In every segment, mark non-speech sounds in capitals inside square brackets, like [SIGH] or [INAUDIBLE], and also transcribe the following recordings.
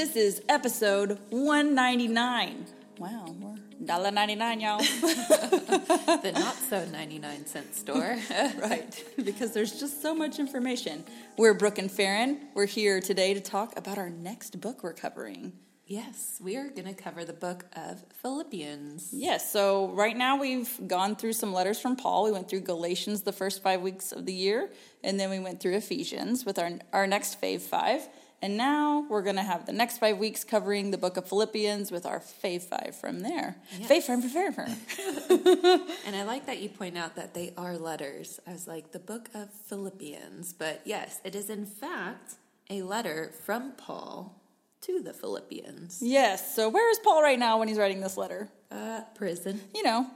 This is episode 199. Wow, we're $1.99, y'all. [LAUGHS] the not so 99 cent store. [LAUGHS] right, because there's just so much information. We're Brooke and Faren. We're here today to talk about our next book we're covering. Yes, we are going to cover the book of Philippians. Yes, so right now we've gone through some letters from Paul. We went through Galatians the first five weeks of the year, and then we went through Ephesians with our, our next Fave 5. And now we're going to have the next five weeks covering the book of Philippians with our Fave 5 from there. Yes. Fave 5 for Fair [LAUGHS] And I like that you point out that they are letters. I was like, the book of Philippians. But yes, it is in fact a letter from Paul to the Philippians. Yes. So where is Paul right now when he's writing this letter? Uh, prison. You know.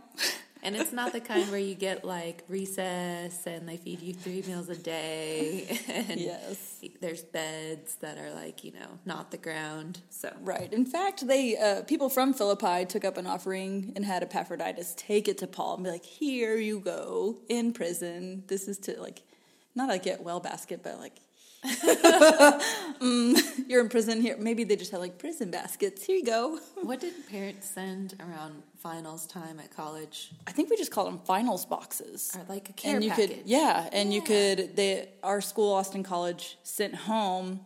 And it's not the kind where you get like recess and they feed you three meals a day. [LAUGHS] And yes. There's beds that are like, you know, not the ground. So Right. In fact, they uh, people from Philippi took up an offering and had Epaphroditus take it to Paul and be like, Here you go in prison. This is to like not a get well basket, but like [LAUGHS] mm, you're in prison here. Maybe they just had like prison baskets. Here you go. [LAUGHS] what did parents send around finals time at college? I think we just called them finals boxes. Or like a care and you package. could, yeah, and yeah. you could. They, our school, Austin College, sent home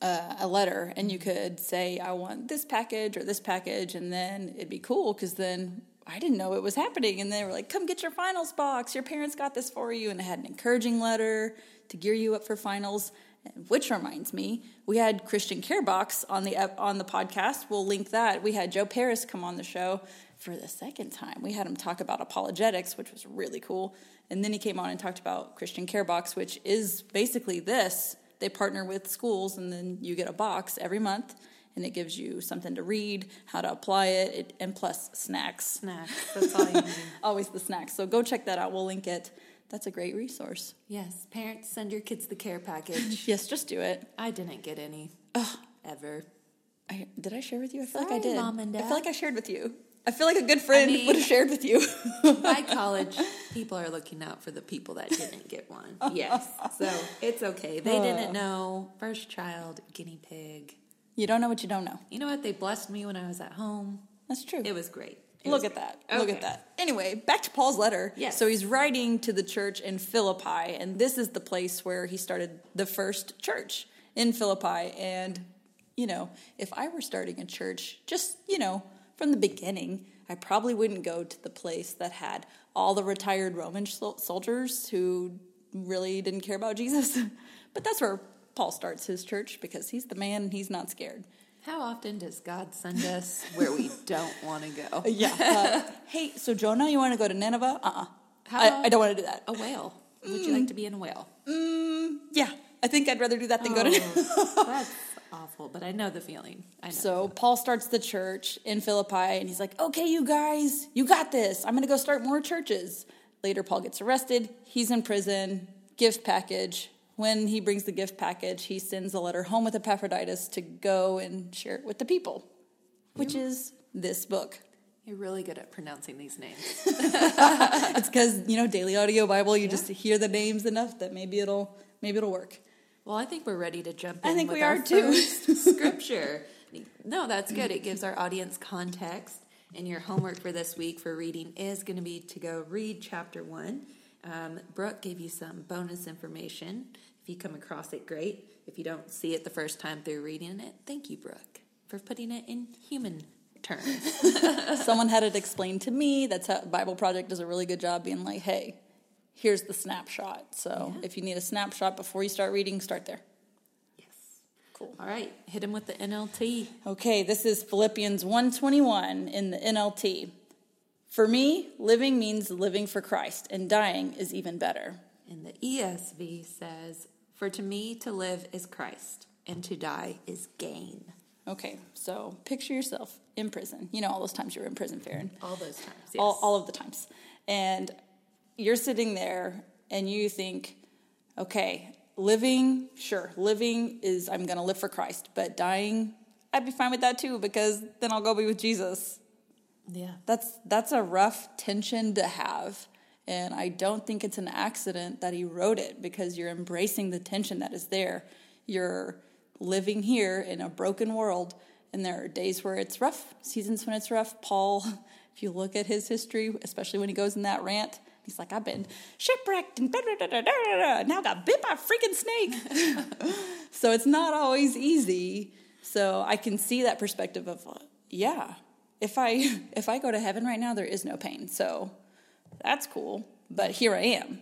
uh, a letter, and you could say, "I want this package or this package," and then it'd be cool because then I didn't know it was happening. And they were like, come get your finals box. Your parents got this for you. And it had an encouraging letter to gear you up for finals. Which reminds me, we had Christian Care Box on the on the podcast. We'll link that. We had Joe Paris come on the show for the second time. We had him talk about apologetics, which was really cool. And then he came on and talked about Christian Care Box, which is basically this. They partner with schools, and then you get a box every month and it gives you something to read, how to apply it, it and plus snacks. Snacks. That's all you need. [LAUGHS] Always the snacks. So go check that out. We'll link it. That's a great resource. Yes, parents send your kids the care package. [LAUGHS] yes, just do it. I didn't get any. Ugh. Ever. I, did I share with you? I feel Sorry, like I did. Mom and Dad. I feel like I shared with you. I feel like a good friend I mean, would have shared with you. [LAUGHS] my [LAUGHS] college people are looking out for the people that didn't get one. Yes. So it's okay. They didn't know. First child, guinea pig. You don't know what you don't know. You know what? They blessed me when I was at home. That's true. It was great. Look at that. Okay. Look at that. Anyway, back to Paul's letter. Yes. So he's writing to the church in Philippi, and this is the place where he started the first church in Philippi. And, you know, if I were starting a church, just, you know, from the beginning, I probably wouldn't go to the place that had all the retired Roman soldiers who really didn't care about [LAUGHS] Jesus. but that's where Paul starts his church because he's the man and he's not scared. How often does God send us where we don't want to go? [LAUGHS] Yeah. Uh, hey, so Jonah, you want to go to Nineveh? Uh uh I, I, don't want to do that. A whale. Mm. Would you like to be in a whale? Mm, yeah. I think I'd rather do that than oh, go to Nineveh. [LAUGHS] that's awful, but I know the feeling. I know so Paul starts the church in Philippi and he's like, okay, you guys, you got this. I'm going to go start more churches. Later, Paul gets arrested. He's in prison. Gift package when he brings the gift package, he sends a letter home with Epaphroditus to go and share it with the people, which is this book. You're really good at pronouncing these names. [LAUGHS] [LAUGHS] it's because you know Daily Audio Bible. You yeah. just hear the names enough that maybe it'll maybe it'll work. Well, I think we're ready to jump in. I think we are too. [LAUGHS] scripture. No, that's good. It gives our audience context. And your homework for this week for reading is going to be to go read chapter one. Um, Brooke gave you some bonus information if you come across it, great. If you don't see it the first time through reading it, thank you, Brooke, for putting it in human terms. [LAUGHS] Someone had it explained to me. That's how Bible Project does a really good job being like, hey, here's the snapshot. So yeah. if you need a snapshot before you start reading, start there. Yes. Cool. All right, hit him with the NLT. Okay, this is Philippians 121 in the NLT. For me, living means living for Christ, and dying is even better. And the ESV says, for to me, to live is Christ, and to die is gain. Okay, so picture yourself in prison. You know, all those times you were in prison, Faren. All those times, yes. All, all of the times. And you're sitting there and you think, okay, living, sure, living is, I'm going to live for Christ, but dying, I'd be fine with that too because then I'll go be with Jesus. Yeah. That's, that's a rough tension to have. And I don't think it's an accident that he wrote it because you're embracing the tension that is there. You're living here in a broken world, and there are days where it's rough, seasons when it's rough. Paul, [LAUGHS] if you look at his history, especially when he goes in that rant, he's like, I've been shipwrecked and da da da da da now got bit by a freaking snake. [LAUGHS] so it's not always easy. So I can see that perspective of, uh, yeah, if I [LAUGHS] if I go to heaven right now, there is no pain. So that's cool. But here I am.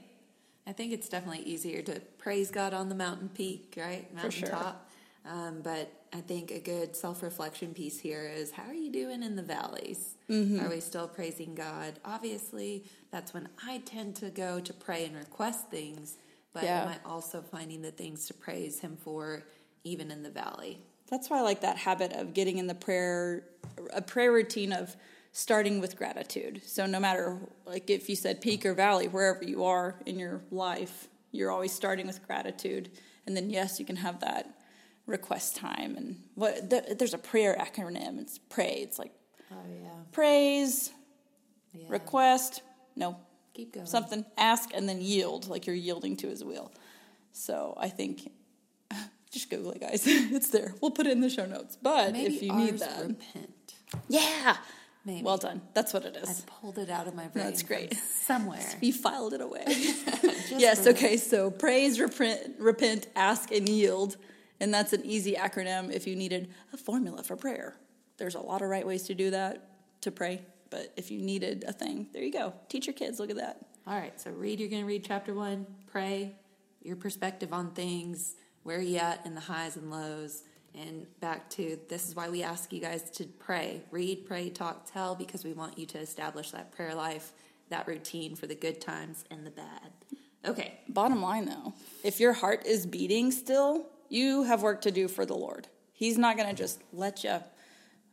I think it's definitely easier to praise God on the mountain peak, right? For sure. Mountaintop. Um, but I think a good self reflection piece here is how are you doing in the valleys? Mm-hmm. Are we still praising God? Obviously, that's when I tend to go to pray and request things, but Yeah. am I also finding the things to praise Him for even in the valley? That's why I like that habit of getting in the prayer, a prayer routine of starting with gratitude. So no matter, like if you said peak or valley, wherever you are in your life, you're always starting with gratitude. And then, yes, you can have that request time. And what th- there's a prayer acronym. It's pray. It's like Oh, yeah. praise, yeah. request, no, Keep going. something, ask, and then yield, like you're yielding to his will. So I think just Google it, guys. [LAUGHS] it's there. We'll put it in the show notes. But Maybe if you need that, repent. yeah, Maybe. well done. That's what it is. I pulled it out of my brain. That's great. Somewhere. [LAUGHS] We filed it away. [LAUGHS] Yes. Okay. So praise, repent, repent, ask, and yield, and that's an easy acronym. If you needed a formula for prayer, there's a lot of right ways to do that to pray. But if you needed a thing, there you go. Teach your kids. Look at that. All right, so read, you're going to read chapter one, pray, your perspective on things, where you at in the highs and lows, and back to this is why we ask you guys to pray. Read, pray, talk, tell, because we want you to establish that prayer life, that routine for the good times and the bad. Okay, Bottom line, though, if your heart is beating still, you have work to do for the Lord. He's not going to just let you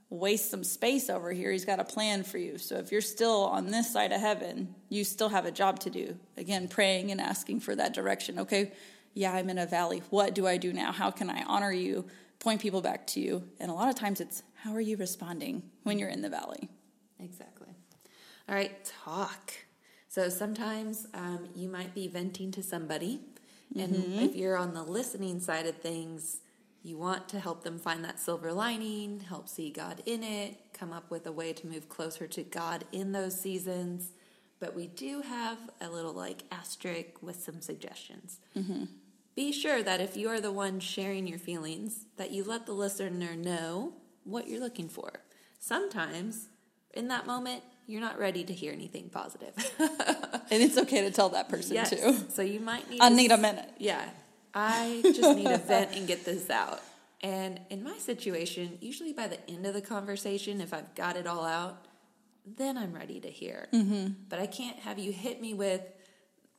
waste some space over here. He's got a plan for you. So if you're still on this side of heaven, you still have a job to do. Again, praying and asking for that direction. Okay, yeah, I'm in a valley. What do I do now? How can I honor you? Point people back to you. And a lot of times it's how are you responding when you're in the valley? exactly. All right, talk. So sometimes um, you might be venting to somebody, and if you're on the listening side of things, you want to help them find that silver lining, help see God in it, come up with a way to move closer to God in those seasons. But we do have a little like asterisk with some suggestions. Be sure that if you are the one sharing your feelings, that you let the listener know what you're looking for. Sometimes, in that moment, you're not ready to hear anything positive. [LAUGHS] And it's okay to tell that person yes. too. So you might need. I to need a minute. Yeah, I just need to vent and get this out. And in my situation, usually by the end of the conversation, if I've got it all out, then I'm ready to hear. Mm-hmm. But I can't have you hit me with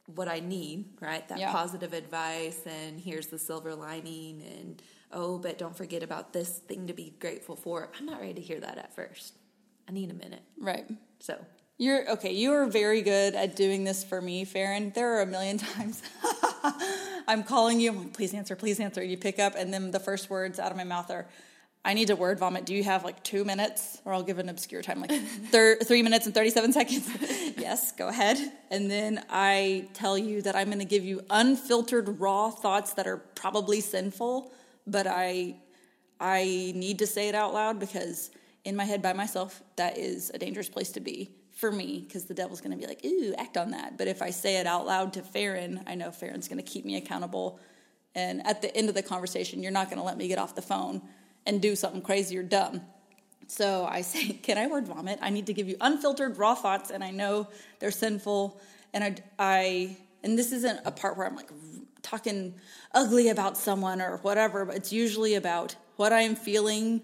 what I need, right? That Yeah. positive advice, and here's the silver lining, and oh, but don't forget about this thing to be grateful for. I'm not ready to hear that at first. I need a minute. Right. So, You're okay. You are very good at doing this for me, Faren. There are a million [LAUGHS] times I'm calling you. I'm like, please answer, please answer. You pick up, and then the first words out of my mouth are, "I need to word vomit. Do you have like two minutes?" Or I'll give an obscure time, like [LAUGHS] thir- three minutes and thirty-seven seconds. Yes, go ahead. And then I tell you that I'm going to give you unfiltered, raw thoughts that are probably sinful, but I I need to say it out loud because in my head by myself, that is a dangerous place to be for me because the devil's going to be like, ooh, act on that. But if I say it out loud to Faren, I know Faren's going to keep me accountable. And at the end of the conversation, you're not going to let me get off the phone and do something crazy or dumb. So I say, [LAUGHS] can I word vomit? I need to give you unfiltered, raw thoughts, and I know they're sinful. And I, I and this isn't a part where I'm like talking ugly about someone or whatever, but it's usually about what I'm feeling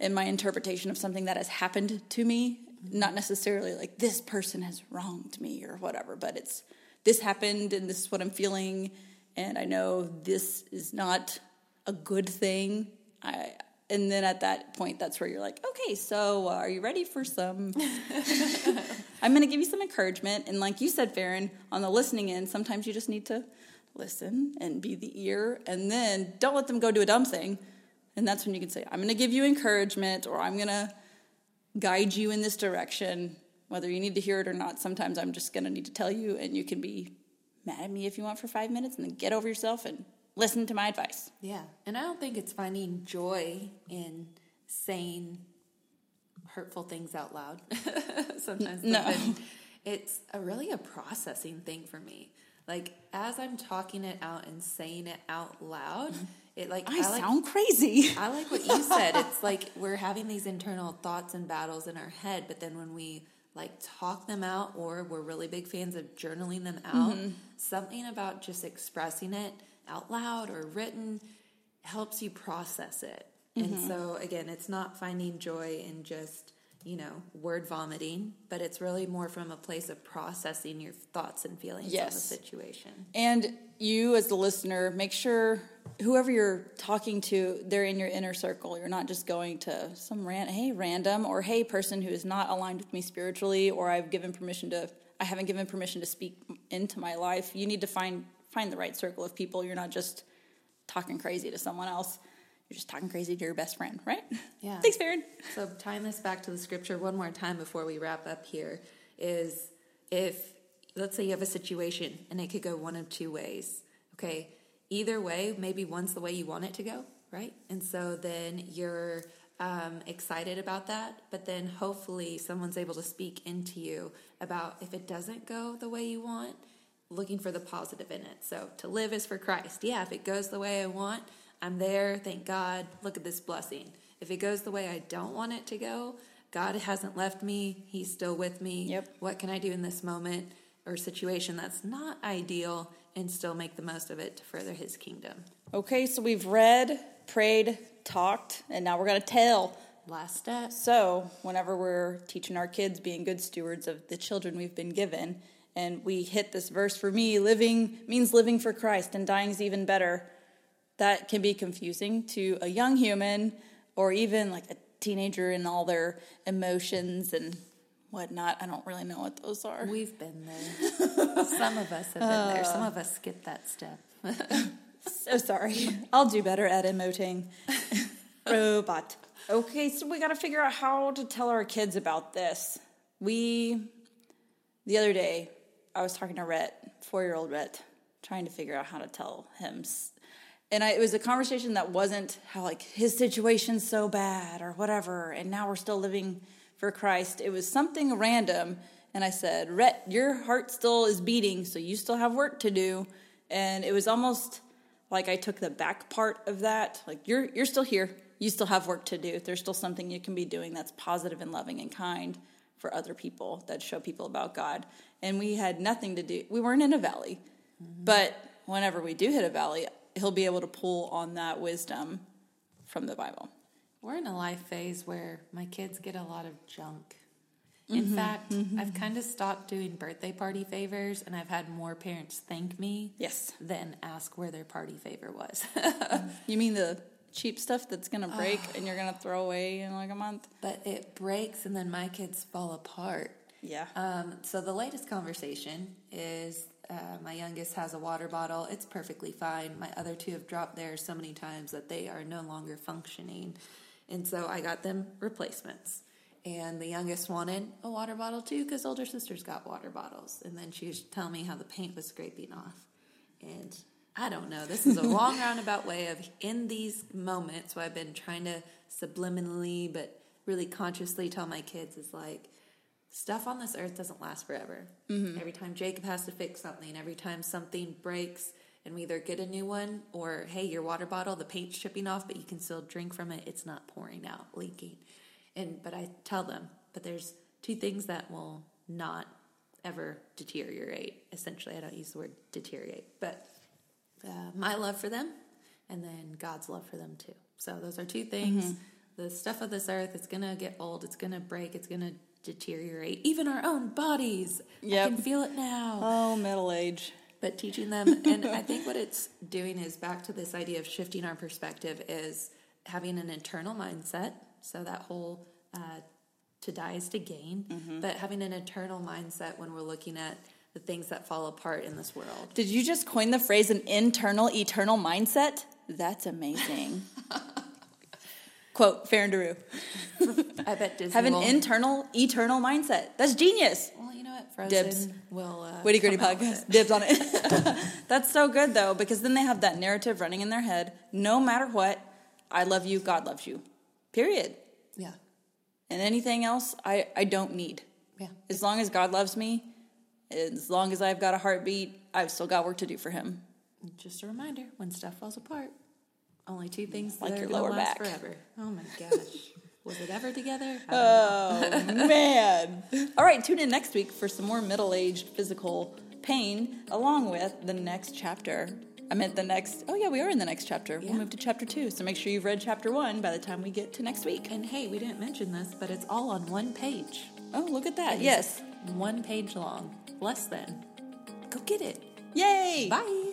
and my interpretation of something that has happened to me. Not necessarily like this person has wronged me or whatever, but it's this happened and this is what I'm feeling, and I know this is not a good thing. I and then at that point, that's where you're like, okay, so uh, are you ready for some? [LAUGHS] I'm going to give you some encouragement, and like you said, Faren, on the listening end, sometimes you just need to listen and be the ear, and then don't let them go do a dumb thing. And that's when you can say, I'm going to give you encouragement, or I'm going to guide you in this direction, whether you need to hear it or not. Sometimes I'm just going to need to tell you, and you can be mad at me if you want for five minutes, and then get over yourself and listen to my advice. Yeah. And I don't think it's finding joy in saying hurtful things out loud. [LAUGHS] Sometimes No. it's a really a processing thing for me. Like as I'm talking it out and saying it out loud, mm-hmm. it like I, like sound crazy. [LAUGHS] I like what you said. It's like we're having these internal thoughts and battles in our head, but then when we like talk them out or we're really big fans of journaling them out, mm-hmm. something about just expressing it out loud or written helps you process it. And mm-hmm. so again, it's not finding joy in just, you know, word vomiting, but it's really more from a place of processing your thoughts and feelings on the situation. And you, as the listener, make sure whoever you're talking to, they're in your inner circle. You're not just going to some ran- hey random or hey person who is not aligned with me spiritually, or I've given permission to I haven't given permission to speak into my life. You need to find find the right circle of people. You're not just talking crazy to someone else. You're just talking crazy to your best friend, right? Yeah. [LAUGHS] Thanks, Faren. So tying this back to the scripture one more time before we wrap up here is if let's say you have a situation and it could go one of two ways. Okay. Either way, maybe one's the way you want it to go, right? And so then you're um, excited about that, but then hopefully someone's able to speak into you about if it doesn't go the way you want, looking for the positive in it. So to live is for Christ. Yeah, if it goes the way I want, I'm there. Thank God. Look at this blessing. If it goes the way I don't want it to go, God hasn't left me. He's still with me. Yep. What can I do in this moment or situation that's not ideal and still make the most of it to further his kingdom? Okay, so we've read, prayed, talked, and now we're going to tell. Last step. So, whenever we're teaching our kids being good stewards of the children we've been given, and we hit this verse for me, living means living for Christ and dying is even better, that can be confusing to a young human or even like a teenager and all their emotions and whatnot. I don't really know what those are. We've been there. Some of us have been there. Some of us skipped that step. [LAUGHS] So sorry. I'll do better at emoting. Robot. Okay, so we got to figure out how to tell our kids about this. We, the other day, I was talking to Rhett, four year old Rhett, trying to figure out how to tell him. And I, it was a conversation that wasn't how, like, his situation's so bad or whatever, and now we're still living for Christ. It was something random. And I said, Rhett, your heart still is beating, so you still have work to do. And it was almost like I took the back part of that. Like you're you're still here. You still have work to do. There's still something you can be doing that's positive and loving and kind for other people that show people about God. And we had nothing to do. We weren't in a valley. Mm-hmm. But whenever we do hit a valley, he'll be able to pull on that wisdom from the Bible. We're in a life phase where my kids get a lot of junk. In mm-hmm. fact, mm-hmm. I've kind of stopped doing birthday party favors, and I've had more parents thank me Yes. than ask where their party favor was. [LAUGHS] You mean the cheap stuff that's to break [SIGHS] and you're to throw away in like a month? but it breaks, and then my kids fall apart. Yeah. Um, so the latest conversation is uh, my youngest has a water bottle. It's perfectly fine. My other two have dropped theirs so many times that they are no longer functioning, and so I got them replacements. And the youngest wanted a water bottle too because older sisters got water bottles, and then she was telling me how the paint was scraping off, and I don't know. This is a long roundabout way of in these moments where I've been trying to subliminally but really consciously tell my kids is like stuff on this earth doesn't last forever. Mm-hmm. Every time Jacob has to fix something, every time something breaks, and we either get a new one or hey, your water bottle, the paint's chipping off, but you can still drink from it. It's not pouring out, leaking. And but I tell them, but there's two things that will not ever deteriorate. Essentially, I don't use the word deteriorate, but uh, my love for them, and then God's love for them too. So those are two things. The stuff of this earth, it's gonna get old. It's gonna break. It's gonna deteriorate. Even our own bodies. Yep. I can feel it now Oh, middle age. but teaching them [LAUGHS] and i think what it's doing is back to this idea of shifting our perspective is having an internal mindset so that whole uh, to die is to gain but having an internal mindset when we're looking at the things that fall apart in this world Did you just coin the phrase an internal eternal mindset? That's amazing. [LAUGHS] Quote Faren Daru. i bet disney Have an will, internal eternal mindset. That's genius. well you know what Frozen Dibs. will uh, Witty Gritty podcast. Dibs on it. [LAUGHS] [LAUGHS] That's so good though, because then they have that narrative running in their head. No matter what, I love you. God loves you. Period. Yeah, And anything else, I I don't need. yeah. As long as God loves me, as long as I've got a heartbeat, I've still got work to do for Him. Just a reminder: when stuff falls apart, only two things Like that your lower back. forever. Oh my gosh, [LAUGHS] was it ever together? I don't know. Oh man! [LAUGHS] All right, tune in next week for some more middle-aged physical pain, along with the next chapter. I meant the next. Oh yeah, we are in the next chapter. Yeah. We'll move to chapter two. So make sure you've read chapter one by the time we get to next week. And hey, we didn't mention this, but it's all on one page. Oh, look at that! Yes. One page long, less than. Go get it. Yay! Bye.